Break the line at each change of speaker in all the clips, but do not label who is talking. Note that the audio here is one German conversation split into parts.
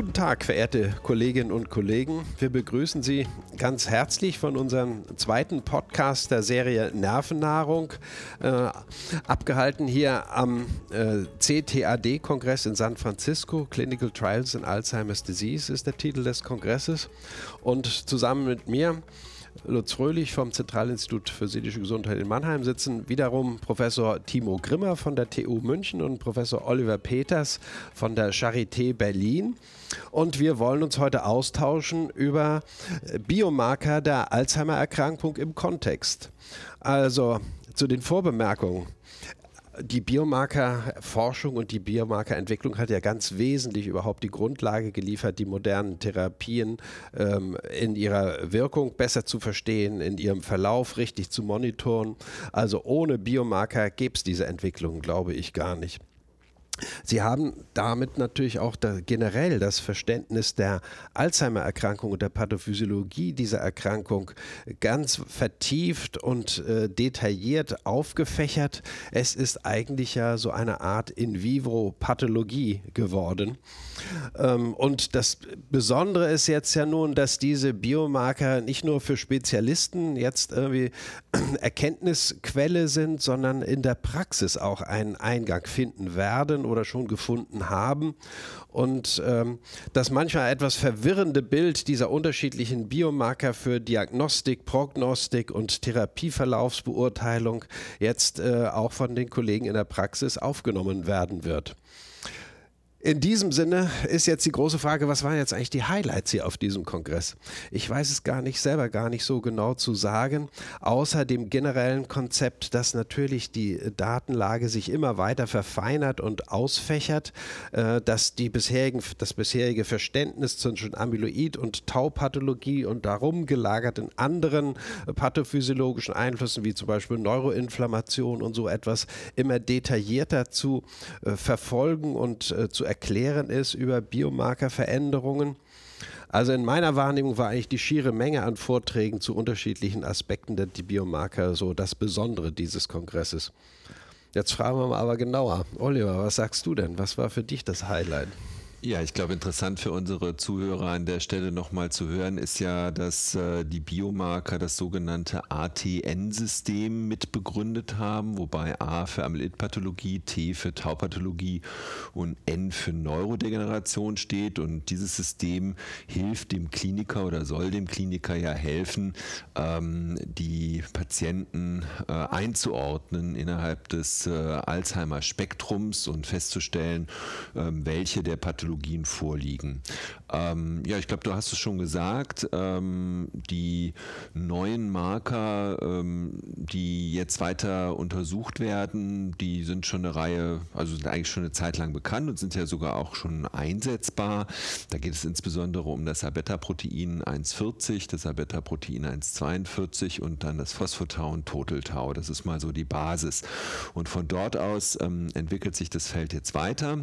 Guten Tag, verehrte Kolleginnen und Kollegen. Wir begrüßen Sie ganz herzlich von unserem zweiten Podcast der Serie Nervennahrung, äh, abgehalten hier am äh, CTAD-Kongress in San Francisco. Clinical Trials in Alzheimer's Disease ist der Titel des Kongresses. Und zusammen mit mir Lutz Fröhlich vom Zentralinstitut für seelische Gesundheit in Mannheim sitzen wiederum Professor Timo Grimmer von der TU München und Professor Oliver Peters von der Charité Berlin. Und wir wollen uns heute austauschen über Biomarker der Alzheimer-Erkrankung im Kontext. Also zu den Vorbemerkungen die Biomarkerforschung und die Biomarkerentwicklung hat ja ganz wesentlich überhaupt die Grundlage geliefert, die modernen Therapien ähm, in ihrer Wirkung besser zu verstehen, in ihrem Verlauf richtig zu monitoren. Also ohne Biomarker gäbe es diese Entwicklung, glaube ich, gar nicht. Sie haben damit natürlich auch da generell das Verständnis der Alzheimer-Erkrankung und der Pathophysiologie dieser Erkrankung ganz vertieft und äh, detailliert aufgefächert. Es ist eigentlich ja so eine Art In-vivo-Pathologie geworden. Ähm, und das Besondere ist jetzt ja nun, dass diese Biomarker nicht nur für Spezialisten jetzt irgendwie Erkenntnisquelle sind, sondern in der Praxis auch einen Eingang finden werden oder schon gefunden haben. Und ähm, das manchmal etwas verwirrende Bild dieser unterschiedlichen Biomarker für Diagnostik, Prognostik und Therapieverlaufsbeurteilung jetzt äh, auch von den Kollegen in der Praxis aufgenommen werden wird. In diesem Sinne ist jetzt die große Frage, was waren jetzt eigentlich die Highlights hier auf diesem Kongress? Ich weiß es gar nicht selber gar nicht so genau zu sagen, außer dem generellen Konzept, dass natürlich die Datenlage sich immer weiter verfeinert und ausfächert, äh, dass die bisherigen, das bisherige Verständnis zwischen Amyloid- und Taupathologie und darum gelagerten anderen pathophysiologischen Einflüssen, wie zum Beispiel Neuroinflammation und so etwas, immer detaillierter zu äh, verfolgen und äh, zu erklären ist über Biomarkerveränderungen. Also in meiner Wahrnehmung war eigentlich die schiere Menge an Vorträgen zu unterschiedlichen Aspekten der Biomarker so das Besondere dieses Kongresses. Jetzt fragen wir mal aber genauer. Oliver, was sagst du denn? Was war für dich das Highlight?
Ja, ich glaube, interessant für unsere Zuhörer an der Stelle nochmal zu hören, ist ja, dass äh, die Biomarker das sogenannte ATN-System mit begründet haben, wobei A für Amyloidpathologie, T für Taupathologie und N für Neurodegeneration steht. Und dieses System hilft dem Kliniker oder soll dem Kliniker ja helfen, ähm, die Patienten äh, einzuordnen innerhalb des äh, Alzheimer-Spektrums und festzustellen, ähm, welche der Pathologien Technologien vorliegen. Ähm, ja, ich glaube, du hast es schon gesagt, ähm, die neuen Marker, ähm, die jetzt weiter untersucht werden, die sind schon eine Reihe, also sind eigentlich schon eine Zeit lang bekannt und sind ja sogar auch schon einsetzbar. Da geht es insbesondere um das Abeta-Protein 1,40, das Abeta-Protein 1,42 und dann das Phosphotau und Totaltau. Das ist mal so die Basis. Und von dort aus ähm, entwickelt sich das Feld jetzt weiter.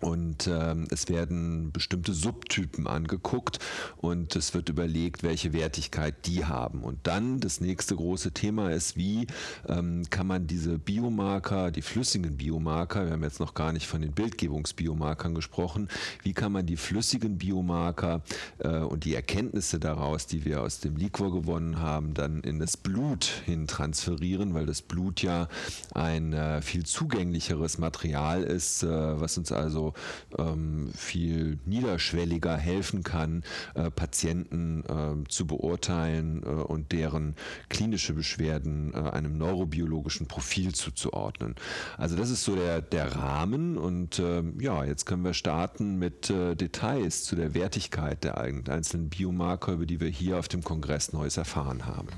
Und ähm, es werden bestimmte Subtypen angeguckt und es wird überlegt, welche Wertigkeit die haben. Und dann das nächste große Thema ist, wie ähm, kann man diese Biomarker, die flüssigen Biomarker, wir haben jetzt noch gar nicht von den Bildgebungsbiomarkern gesprochen, wie kann man die flüssigen Biomarker äh, und die Erkenntnisse daraus, die wir aus dem Liquor gewonnen haben, dann in das Blut hin transferieren, weil das Blut ja ein äh, viel zugänglicheres Material ist, äh, was uns also ähm, viel niederschwelliger helfen kann, äh, Patienten äh, zu beurteilen äh, und deren klinische Beschwerden äh, einem neurobiologischen Profil zuzuordnen. Also das ist so der, der Rahmen und ähm, ja, jetzt können wir starten mit äh, Details zu der Wertigkeit der einzelnen Biomarker, über die wir hier auf dem Kongress Neues erfahren haben.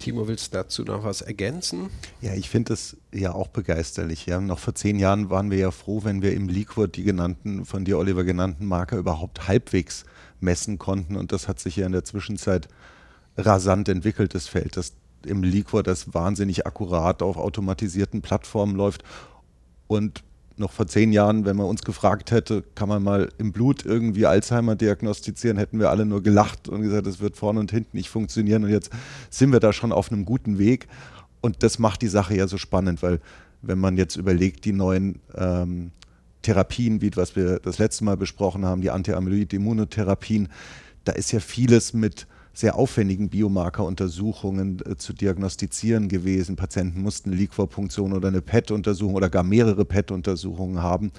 Timo, willst du dazu noch was ergänzen?
Ja, ich finde das ja auch begeisterlich. Ja. Noch vor zehn Jahren waren wir ja froh, wenn wir im Liquid die genannten, von dir Oliver genannten Marker überhaupt halbwegs messen konnten. Und das hat sich ja in der Zwischenzeit rasant entwickelt, das Feld, das im Liquid das wahnsinnig akkurat auf automatisierten Plattformen läuft. Und noch vor zehn Jahren, wenn man uns gefragt hätte, kann man mal im Blut irgendwie Alzheimer diagnostizieren, hätten wir alle nur gelacht und gesagt, das wird vorne und hinten nicht funktionieren. Und jetzt sind wir da schon auf einem guten Weg. Und das macht die Sache ja so spannend, weil wenn man jetzt überlegt, die neuen ähm, Therapien, wie was wir das letzte Mal besprochen haben, die Anti-Amyloid-Immunotherapien, da ist ja vieles mit sehr aufwendigen Biomarkeruntersuchungen äh, zu diagnostizieren gewesen. Patienten mussten Liquorpunktion oder eine PET-Untersuchung oder gar mehrere PET-Untersuchungen haben.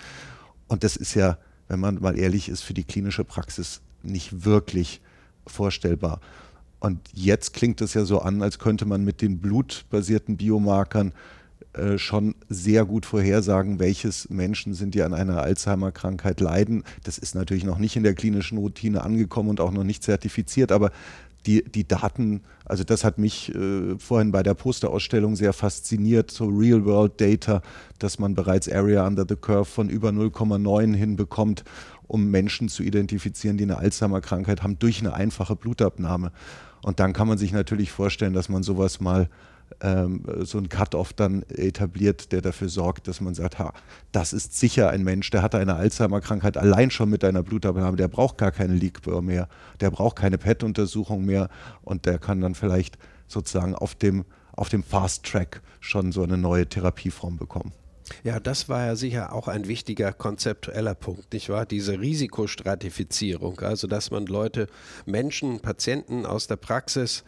Und das ist ja, wenn man mal ehrlich ist, für die klinische Praxis nicht wirklich vorstellbar. Und jetzt klingt es ja so an, als könnte man mit den blutbasierten Biomarkern äh, schon sehr gut vorhersagen, welches Menschen sind, die an einer Alzheimer-Krankheit leiden. Das ist natürlich noch nicht in der klinischen Routine angekommen und auch noch nicht zertifiziert, aber die, die Daten, also das hat mich äh, vorhin bei der Posterausstellung sehr fasziniert, so Real-World-Data, dass man bereits Area Under the Curve von über 0,9 hinbekommt, um Menschen zu identifizieren, die eine Alzheimer-Krankheit haben, durch eine einfache Blutabnahme. Und dann kann man sich natürlich vorstellen, dass man sowas mal ähm, so ein Cut-off dann etabliert, der dafür sorgt, dass man sagt, ha, das ist sicher ein Mensch, der hatte eine Alzheimer-Krankheit allein schon mit einer Blutabnahme, der braucht gar keine Leakbur mehr, der braucht keine PET-Untersuchung mehr und der kann dann vielleicht sozusagen auf dem, auf dem Fast-Track schon so eine neue Therapieform bekommen.
Ja, das war ja sicher auch ein wichtiger konzeptueller Punkt, nicht wahr? Diese Risikostratifizierung, also dass man Leute, Menschen, Patienten aus der Praxis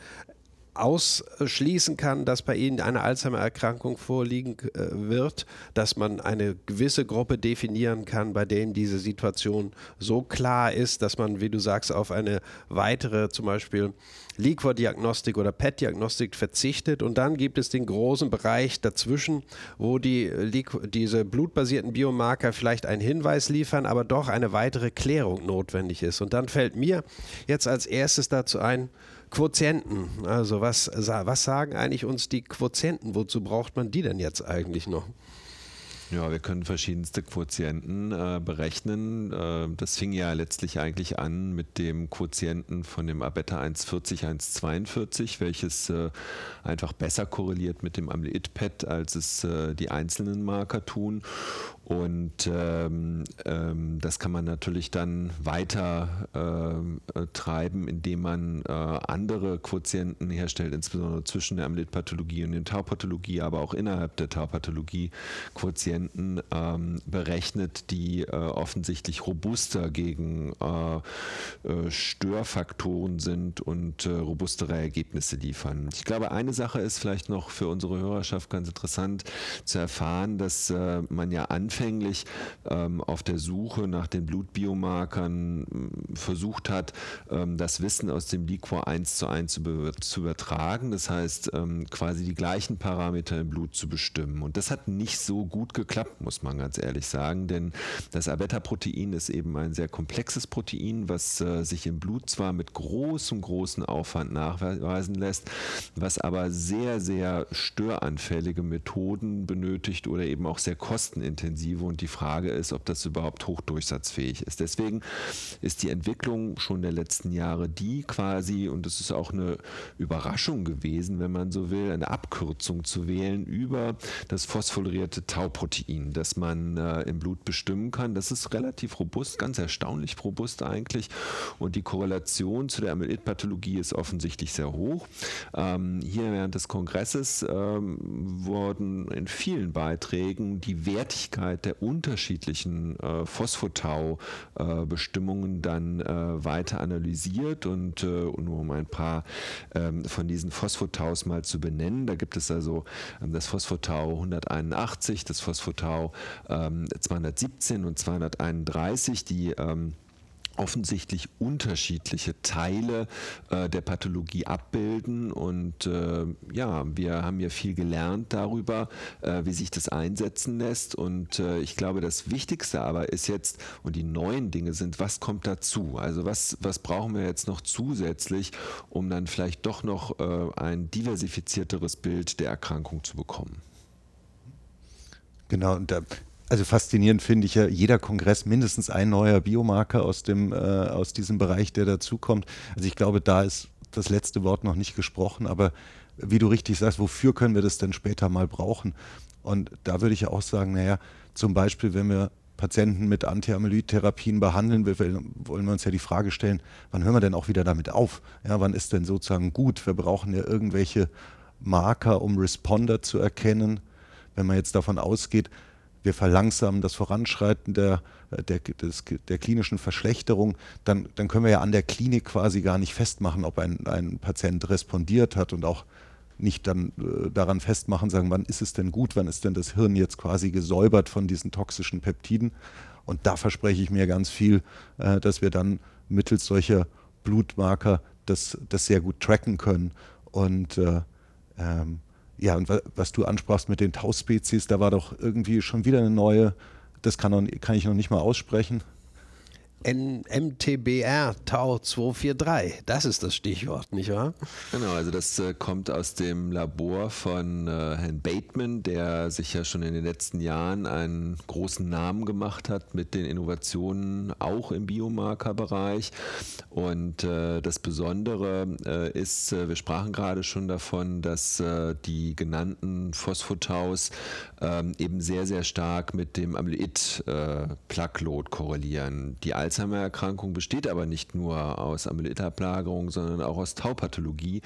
ausschließen kann, dass bei ihnen eine Alzheimer-Erkrankung vorliegen äh, wird, dass man eine gewisse Gruppe definieren kann, bei denen diese Situation so klar ist, dass man, wie du sagst, auf eine weitere zum Beispiel Liquor-Diagnostik oder PET-Diagnostik verzichtet. Und dann gibt es den großen Bereich dazwischen, wo die, diese blutbasierten Biomarker vielleicht einen Hinweis liefern, aber doch eine weitere Klärung notwendig ist. Und dann fällt mir jetzt als erstes dazu ein, Quotienten. Also was, was sagen eigentlich uns die Quotienten? Wozu braucht man die denn jetzt eigentlich noch?
Ja, wir können verschiedenste Quotienten äh, berechnen. Äh, das fing ja letztlich eigentlich an mit dem Quotienten von dem Abeta 140, 142, welches äh, einfach besser korreliert mit dem Amyloid-PET, als es äh, die einzelnen Marker tun. Und ähm, ähm, das kann man natürlich dann weiter äh, treiben, indem man äh, andere Quotienten herstellt, insbesondere zwischen der Amyloid-Pathologie und der Taupathologie, aber auch innerhalb der Taupathologie Quotienten ähm, berechnet, die äh, offensichtlich robuster gegen äh, äh, Störfaktoren sind und äh, robustere Ergebnisse liefern. Ich glaube, eine Sache ist vielleicht noch für unsere Hörerschaft ganz interessant zu erfahren, dass man ja anfängt, anfänglich ähm, auf der Suche nach den Blutbiomarkern ähm, versucht hat, ähm, das Wissen aus dem Liquor eins zu eins zu, zu übertragen. Das heißt, ähm, quasi die gleichen Parameter im Blut zu bestimmen. Und das hat nicht so gut geklappt, muss man ganz ehrlich sagen, denn das Abeta-Protein ist eben ein sehr komplexes Protein, was äh, sich im Blut zwar mit großem, großen Aufwand nachweisen lässt, was aber sehr, sehr störanfällige Methoden benötigt oder eben auch sehr kostenintensiv intensive und die Frage ist, ob das überhaupt hochdurchsatzfähig ist. Deswegen ist die Entwicklung schon der letzten Jahre die quasi, und es ist auch eine Überraschung gewesen, wenn man so will, eine Abkürzung zu wählen über das phosphorierte Tauprotein, das man äh, im Blut bestimmen kann. Das ist relativ robust, ganz erstaunlich robust eigentlich. Und die Korrelation zu der Amyloid-Pathologie ist offensichtlich sehr hoch. Ähm, hier während des Kongresses ähm, wurden in vielen Beiträgen die Wertigkeit Möglichkeit der unterschiedlichen äh, Phosphotau-Bestimmungen äh, dann äh, weiter analysiert und, äh, nur um ein paar ähm, von diesen Phosphotaus mal zu benennen. Da gibt es also ähm, das Phosphotau 181, das Phosphotau ähm, 217 und 231, die ähm, offensichtlich unterschiedliche Teile äh, der Pathologie abbilden. Und äh, ja, wir haben ja viel gelernt darüber, äh, wie sich das einsetzen lässt. Und äh, ich glaube, das Wichtigste aber ist jetzt, und die neuen Dinge sind, was kommt dazu? Also was, was brauchen wir jetzt noch zusätzlich, um dann vielleicht doch noch äh, ein diversifizierteres Bild der Erkrankung zu bekommen?
Genau, und da also faszinierend finde ich ja, jeder Kongress mindestens ein neuer Biomarker aus, dem, äh, aus diesem Bereich, der dazukommt. Also ich glaube, da ist das letzte Wort noch nicht gesprochen, aber wie du richtig sagst, wofür können wir das denn später mal brauchen? Und da würde ich ja auch sagen, naja, zum Beispiel, wenn wir Patienten mit Antiamyloid-Therapien behandeln, wir, wollen wir uns ja die Frage stellen, wann hören wir denn auch wieder damit auf? Ja, wann ist denn sozusagen gut? Wir brauchen ja irgendwelche Marker, um Responder zu erkennen. Wenn man jetzt davon ausgeht, wir verlangsamen das Voranschreiten der, der, des, der klinischen Verschlechterung, dann, dann können wir ja an der Klinik quasi gar nicht festmachen, ob ein, ein Patient respondiert hat und auch nicht dann äh, daran festmachen, sagen, wann ist es denn gut, wann ist denn das Hirn jetzt quasi gesäubert von diesen toxischen Peptiden. Und da verspreche ich mir ganz viel, äh, dass wir dann mittels solcher Blutmarker das, das sehr gut tracken können. Und äh, ähm, ja, und was du ansprachst mit den Tau-Spezies, da war doch irgendwie schon wieder eine neue, das kann, noch, kann ich noch nicht mal aussprechen.
MTBR Tau 243. Das ist das Stichwort, nicht wahr?
Genau, also das äh, kommt aus dem Labor von äh, Herrn Bateman, der sich ja schon in den letzten Jahren einen großen Namen gemacht hat mit den Innovationen auch im Biomarkerbereich. Und äh, das Besondere äh, ist, äh, wir sprachen gerade schon davon, dass äh, die genannten Phosphotaus ähm, eben sehr, sehr stark mit dem Amyloid-Plaque-Load korrelieren. Die Alzheimer-Erkrankung besteht aber nicht nur aus Amyloidablagerung, sondern auch aus Taupathologie.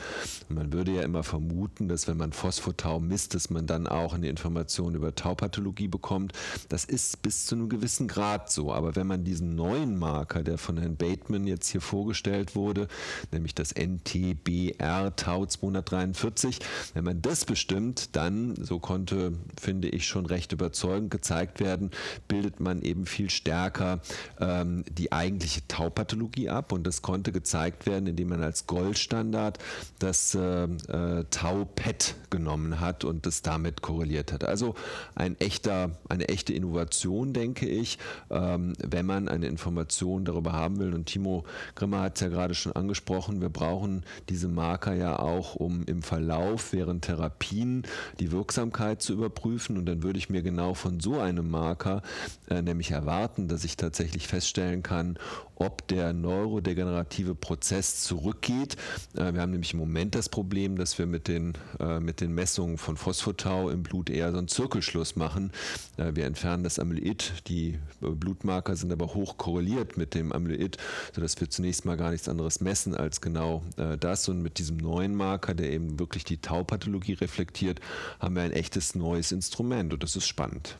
man würde ja immer vermuten, dass wenn man Phosphotau misst, dass man dann auch eine Information über Taupathologie bekommt. Das ist bis zu einem gewissen Grad so. Aber wenn man diesen neuen Marker, der von Herrn Bateman jetzt hier vorgestellt wurde, nämlich das NTBR Tau 243, wenn man das bestimmt, dann, so konnte, finde ich, schon recht überzeugend gezeigt werden, bildet man eben viel stärker ähm, die eigentliche Taupathologie ab und das konnte gezeigt werden, indem man als Goldstandard das äh, äh, Tau-PET genommen hat und das damit korreliert hat. Also ein echter, eine echte Innovation, denke ich, ähm, wenn man eine Information darüber haben will. Und Timo Grimmer hat es ja gerade schon angesprochen, wir brauchen diese Marker ja auch, um im Verlauf während Therapien die Wirksamkeit zu überprüfen. Und dann würde ich mir genau von so einem Marker äh, nämlich erwarten, dass ich tatsächlich feststellen kann, ob der neurodegenerative Prozess zurückgeht. Äh, wir haben nämlich im Moment das Problem, dass wir mit den, äh, mit den Messungen von Phosphotau im Blut eher so einen Zirkelschluss machen. Äh, wir entfernen das Amyloid, die Blutmarker sind aber hoch korreliert mit dem Amyloid, sodass wir zunächst mal gar nichts anderes messen als genau das. Und mit diesem neuen Marker, der eben wirklich die Taupathologie reflektiert, haben wir ein echtes neues Instrument und das ist spannend.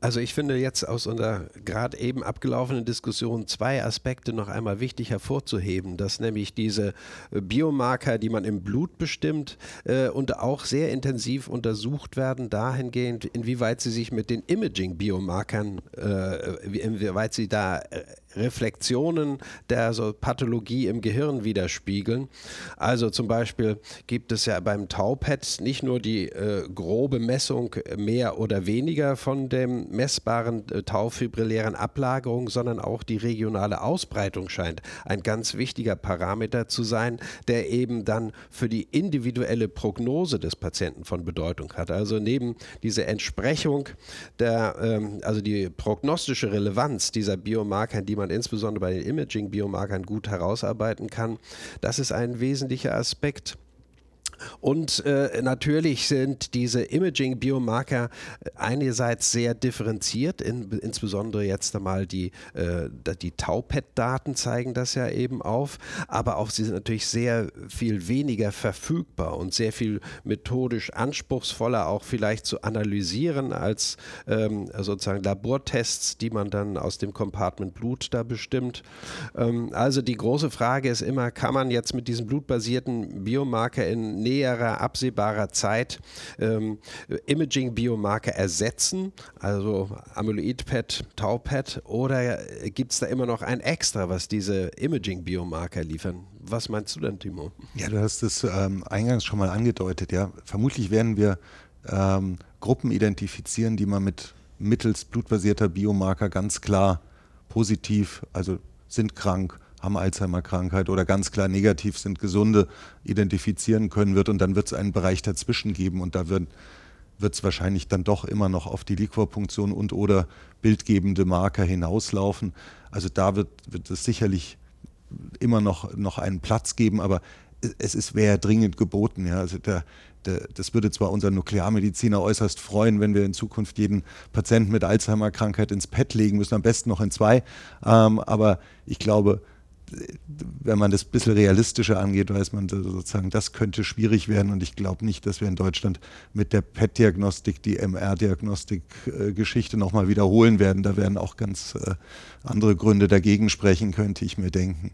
Also ich finde jetzt aus unserer gerade eben abgelaufenen Diskussion zwei Aspekte noch einmal wichtig hervorzuheben, dass nämlich diese äh, Biomarker, die man im Blut bestimmt äh, und auch sehr intensiv untersucht werden, dahingehend, inwieweit sie sich mit den Imaging-Biomarkern, äh, inwieweit sie da äh, Reflexionen der so Pathologie im Gehirn widerspiegeln. Also zum Beispiel gibt es ja beim Taupet nicht nur die äh, grobe Messung mehr oder weniger von dem messbaren äh, taufibrillären Ablagerung, sondern auch die regionale Ausbreitung scheint ein ganz wichtiger Parameter zu sein, der eben dann für die individuelle Prognose des Patienten von Bedeutung hat. Also neben dieser Entsprechung der, ähm, also die prognostische Relevanz dieser Biomarker, die man insbesondere bei den Imaging-Biomarkern gut herausarbeiten kann. Das ist ein wesentlicher Aspekt. Und äh, natürlich sind diese Imaging-Biomarker einerseits sehr differenziert, in, insbesondere jetzt einmal die, äh, die Tau-PET-Daten zeigen das ja eben auf, aber auch sie sind natürlich sehr viel weniger verfügbar und sehr viel methodisch anspruchsvoller auch vielleicht zu analysieren als ähm, sozusagen Labortests, die man dann aus dem Compartment Blut da bestimmt. Ähm, also die große Frage ist immer, kann man jetzt mit diesen blutbasierten Biomarker in näherer, absehbarer Zeit ähm, Imaging-Biomarker ersetzen, also Amyloid-PET, Tau-PET, oder gibt es da immer noch ein Extra, was diese Imaging-Biomarker liefern? Was meinst du denn, Timo?
Ja, du hast es ähm, eingangs schon mal angedeutet, ja. Vermutlich werden wir ähm, Gruppen identifizieren, die man mit mittels blutbasierter Biomarker ganz klar positiv, also sind krank, haben Alzheimer-Krankheit oder ganz klar negativ sind, gesunde identifizieren können wird. Und dann wird es einen Bereich dazwischen geben und da wird es wahrscheinlich dann doch immer noch auf die Liquorpunktion und oder bildgebende Marker hinauslaufen. Also da wird, wird es sicherlich immer noch, noch einen Platz geben, aber es ist, wäre dringend geboten. Ja. Also der, der, das würde zwar unser Nuklearmediziner äußerst freuen, wenn wir in Zukunft jeden Patienten mit Alzheimer-Krankheit ins Pad legen müssen, am besten noch in zwei, ähm, aber ich glaube, wenn man das ein bisschen realistischer angeht, weiß man sozusagen, das könnte schwierig werden. Und ich glaube nicht, dass wir in Deutschland mit der PET-Diagnostik die MR-Diagnostik-Geschichte nochmal wiederholen werden. Da werden auch ganz äh, andere Gründe dagegen sprechen, könnte ich mir denken.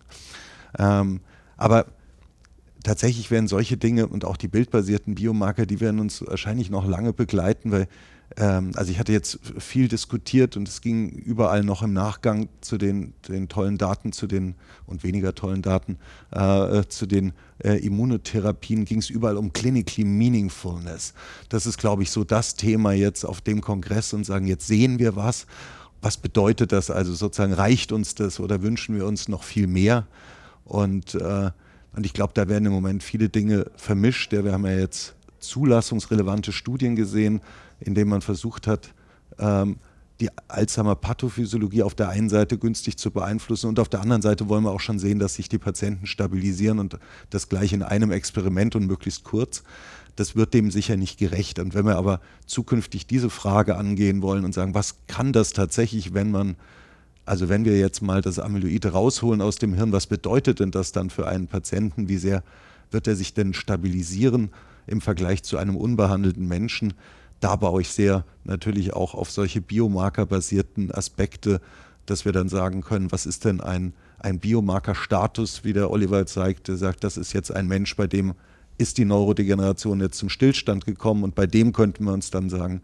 Ähm, aber tatsächlich werden solche Dinge und auch die bildbasierten Biomarker, die werden uns wahrscheinlich noch lange begleiten, weil also ich hatte jetzt viel diskutiert und es ging überall noch im Nachgang zu den, den tollen Daten, zu den und weniger tollen Daten, äh, zu den äh, Immunotherapien, ging es überall um Clinically Meaningfulness. Das ist, glaube ich, so das Thema jetzt auf dem Kongress und sagen, jetzt sehen wir was. Was bedeutet das also sozusagen? Reicht uns das oder wünschen wir uns noch viel mehr? Und, äh, und ich glaube, da werden im Moment viele Dinge vermischt. Ja, wir haben ja jetzt zulassungsrelevante Studien gesehen, indem man versucht hat, ähm, die Alzheimer-Pathophysiologie auf der einen Seite günstig zu beeinflussen und auf der anderen Seite wollen wir auch schon sehen, dass sich die Patienten stabilisieren und das gleich in einem Experiment und möglichst kurz. Das wird dem sicher nicht gerecht. Und wenn wir aber zukünftig diese Frage angehen wollen und sagen, was kann das tatsächlich, wenn man, also wenn wir jetzt mal das Amyloid rausholen aus dem Hirn, was bedeutet denn das dann für einen Patienten? Wie sehr wird er sich denn stabilisieren im Vergleich zu einem unbehandelten Menschen? da baue ich sehr natürlich auch auf solche biomarkerbasierten Aspekte, dass wir dann sagen können, was ist denn ein, ein Biomarkerstatus, wie der Oliver zeigt, der sagt, das ist jetzt ein Mensch, bei dem ist die Neurodegeneration jetzt zum Stillstand gekommen und bei dem könnten wir uns dann sagen,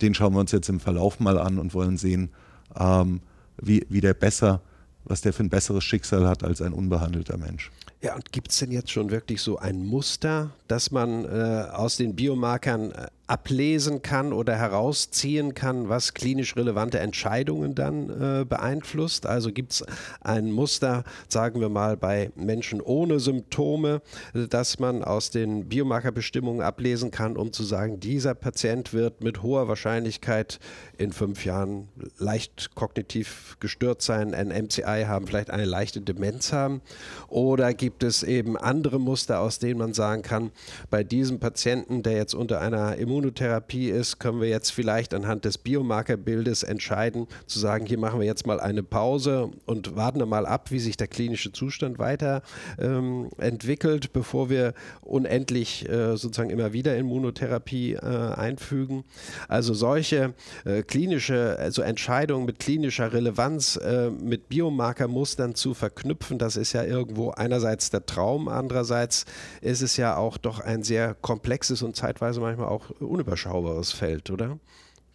den schauen wir uns jetzt im Verlauf mal an und wollen sehen, ähm, wie, wie der besser, was der für ein besseres Schicksal hat als ein unbehandelter Mensch.
Ja, und gibt es denn jetzt schon wirklich so ein Muster, dass man äh, aus den Biomarkern äh, ablesen kann oder herausziehen kann, was klinisch relevante Entscheidungen dann äh, beeinflusst. Also gibt es ein Muster, sagen wir mal, bei Menschen ohne Symptome, dass man aus den Biomarkerbestimmungen ablesen kann, um zu sagen, dieser Patient wird mit hoher Wahrscheinlichkeit in fünf Jahren leicht kognitiv gestört sein, ein MCI haben, vielleicht eine leichte Demenz haben. Oder gibt es eben andere Muster, aus denen man sagen kann, bei diesem Patienten, der jetzt unter einer Immun Immunotherapie ist, können wir jetzt vielleicht anhand des Biomarkerbildes entscheiden, zu sagen, hier machen wir jetzt mal eine Pause und warten mal ab, wie sich der klinische Zustand weiter ähm, entwickelt, bevor wir unendlich äh, sozusagen immer wieder Immunotherapie äh, einfügen. Also solche äh, klinische, also Entscheidungen mit klinischer Relevanz, äh, mit Biomarkermustern zu verknüpfen, das ist ja irgendwo einerseits der Traum, andererseits ist es ja auch doch ein sehr komplexes und zeitweise manchmal auch unüberschaubares Feld, oder?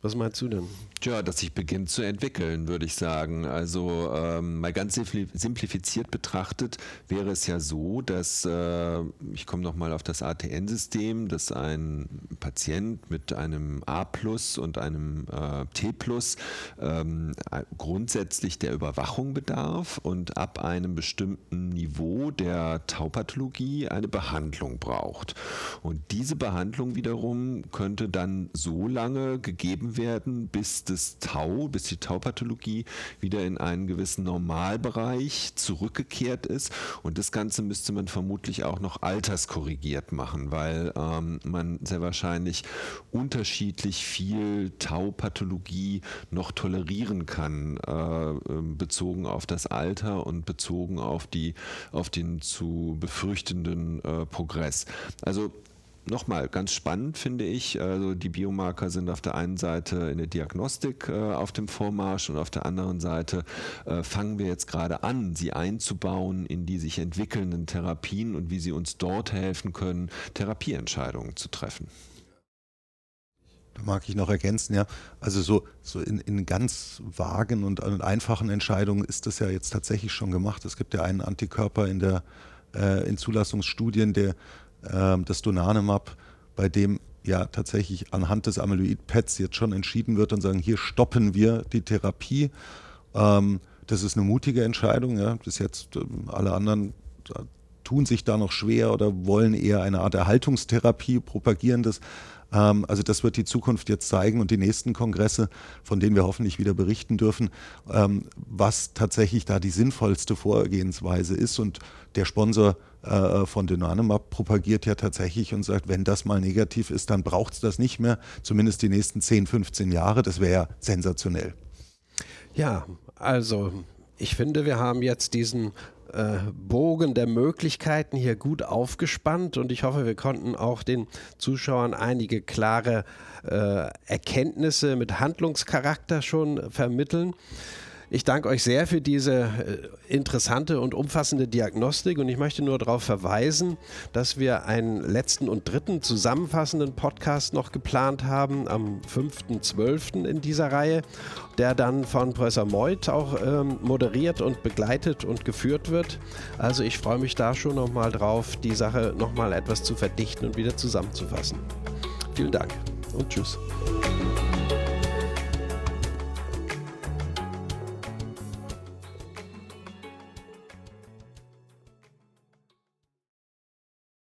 Was meinst du denn?
Ja, dass sich beginnt zu entwickeln, würde ich sagen. Also ähm, mal ganz simplifiziert betrachtet wäre es ja so, dass, äh, ich komme nochmal auf das ATN-System, dass ein Patient mit einem A plus und einem äh, T plus ähm, grundsätzlich der Überwachung bedarf und ab einem bestimmten Niveau der Taupathologie eine Behandlung braucht. Und diese Behandlung wiederum könnte dann so lange gegeben werden, bis das Tau, bis die Taupathologie wieder in einen gewissen Normalbereich zurückgekehrt ist. Und das Ganze müsste man vermutlich auch noch alterskorrigiert machen, weil ähm, man sehr wahrscheinlich unterschiedlich viel Taupathologie noch tolerieren kann, äh, ähm, bezogen auf das Alter und bezogen auf, die, auf den zu befürchtenden äh, Progress. Also nochmal ganz spannend finde ich. Also die Biomarker sind auf der einen Seite in der Diagnostik äh, auf dem Vormarsch und auf der anderen Seite äh, fangen wir jetzt gerade an, sie einzubauen in die sich entwickelnden Therapien und wie sie uns dort helfen können, Therapieentscheidungen zu treffen.
Da mag ich noch ergänzen, ja. Also so, so in, in ganz vagen und, und einfachen Entscheidungen ist das ja jetzt tatsächlich schon gemacht. Es gibt ja einen Antikörper in der äh, in Zulassungsstudien, der das Donanemab, bei dem ja tatsächlich anhand des Amyloid-Pads jetzt schon entschieden wird und sagen, hier stoppen wir die Therapie. Ähm, das ist eine mutige Entscheidung. Ja. Bis jetzt ähm, alle anderen tun sich da noch schwer oder wollen eher eine Art Erhaltungstherapie propagieren. Das ähm, also das wird die Zukunft jetzt zeigen und die nächsten Kongresse, von denen wir hoffentlich wieder berichten dürfen, ähm, was tatsächlich da die sinnvollste Vorgehensweise ist. Und der Sponsor äh, von Dynanimab propagiert ja tatsächlich und sagt, wenn das mal negativ ist, dann braucht es das nicht mehr, zumindest die nächsten 10, 15 Jahre. Das wäre ja sensationell.
Ja, also ich finde, wir haben jetzt diesen äh, Bogen der Möglichkeiten hier gut aufgespannt und ich hoffe, wir konnten auch den Zuschauern einige klare äh, Erkenntnisse mit Handlungscharakter schon vermitteln. Ich danke euch sehr für diese äh, interessante und umfassende Diagnostik und ich möchte nur darauf verweisen, dass wir einen letzten und dritten zusammenfassenden Podcast noch geplant haben am 5.12. in dieser Reihe, der dann von Professor Meuth auch ähm, moderiert und begleitet und geführt wird. Also ich freue mich da schon nochmal drauf, die Sache nochmal etwas zu verdichten und wieder zusammenzufassen. Vielen Dank und tschüss.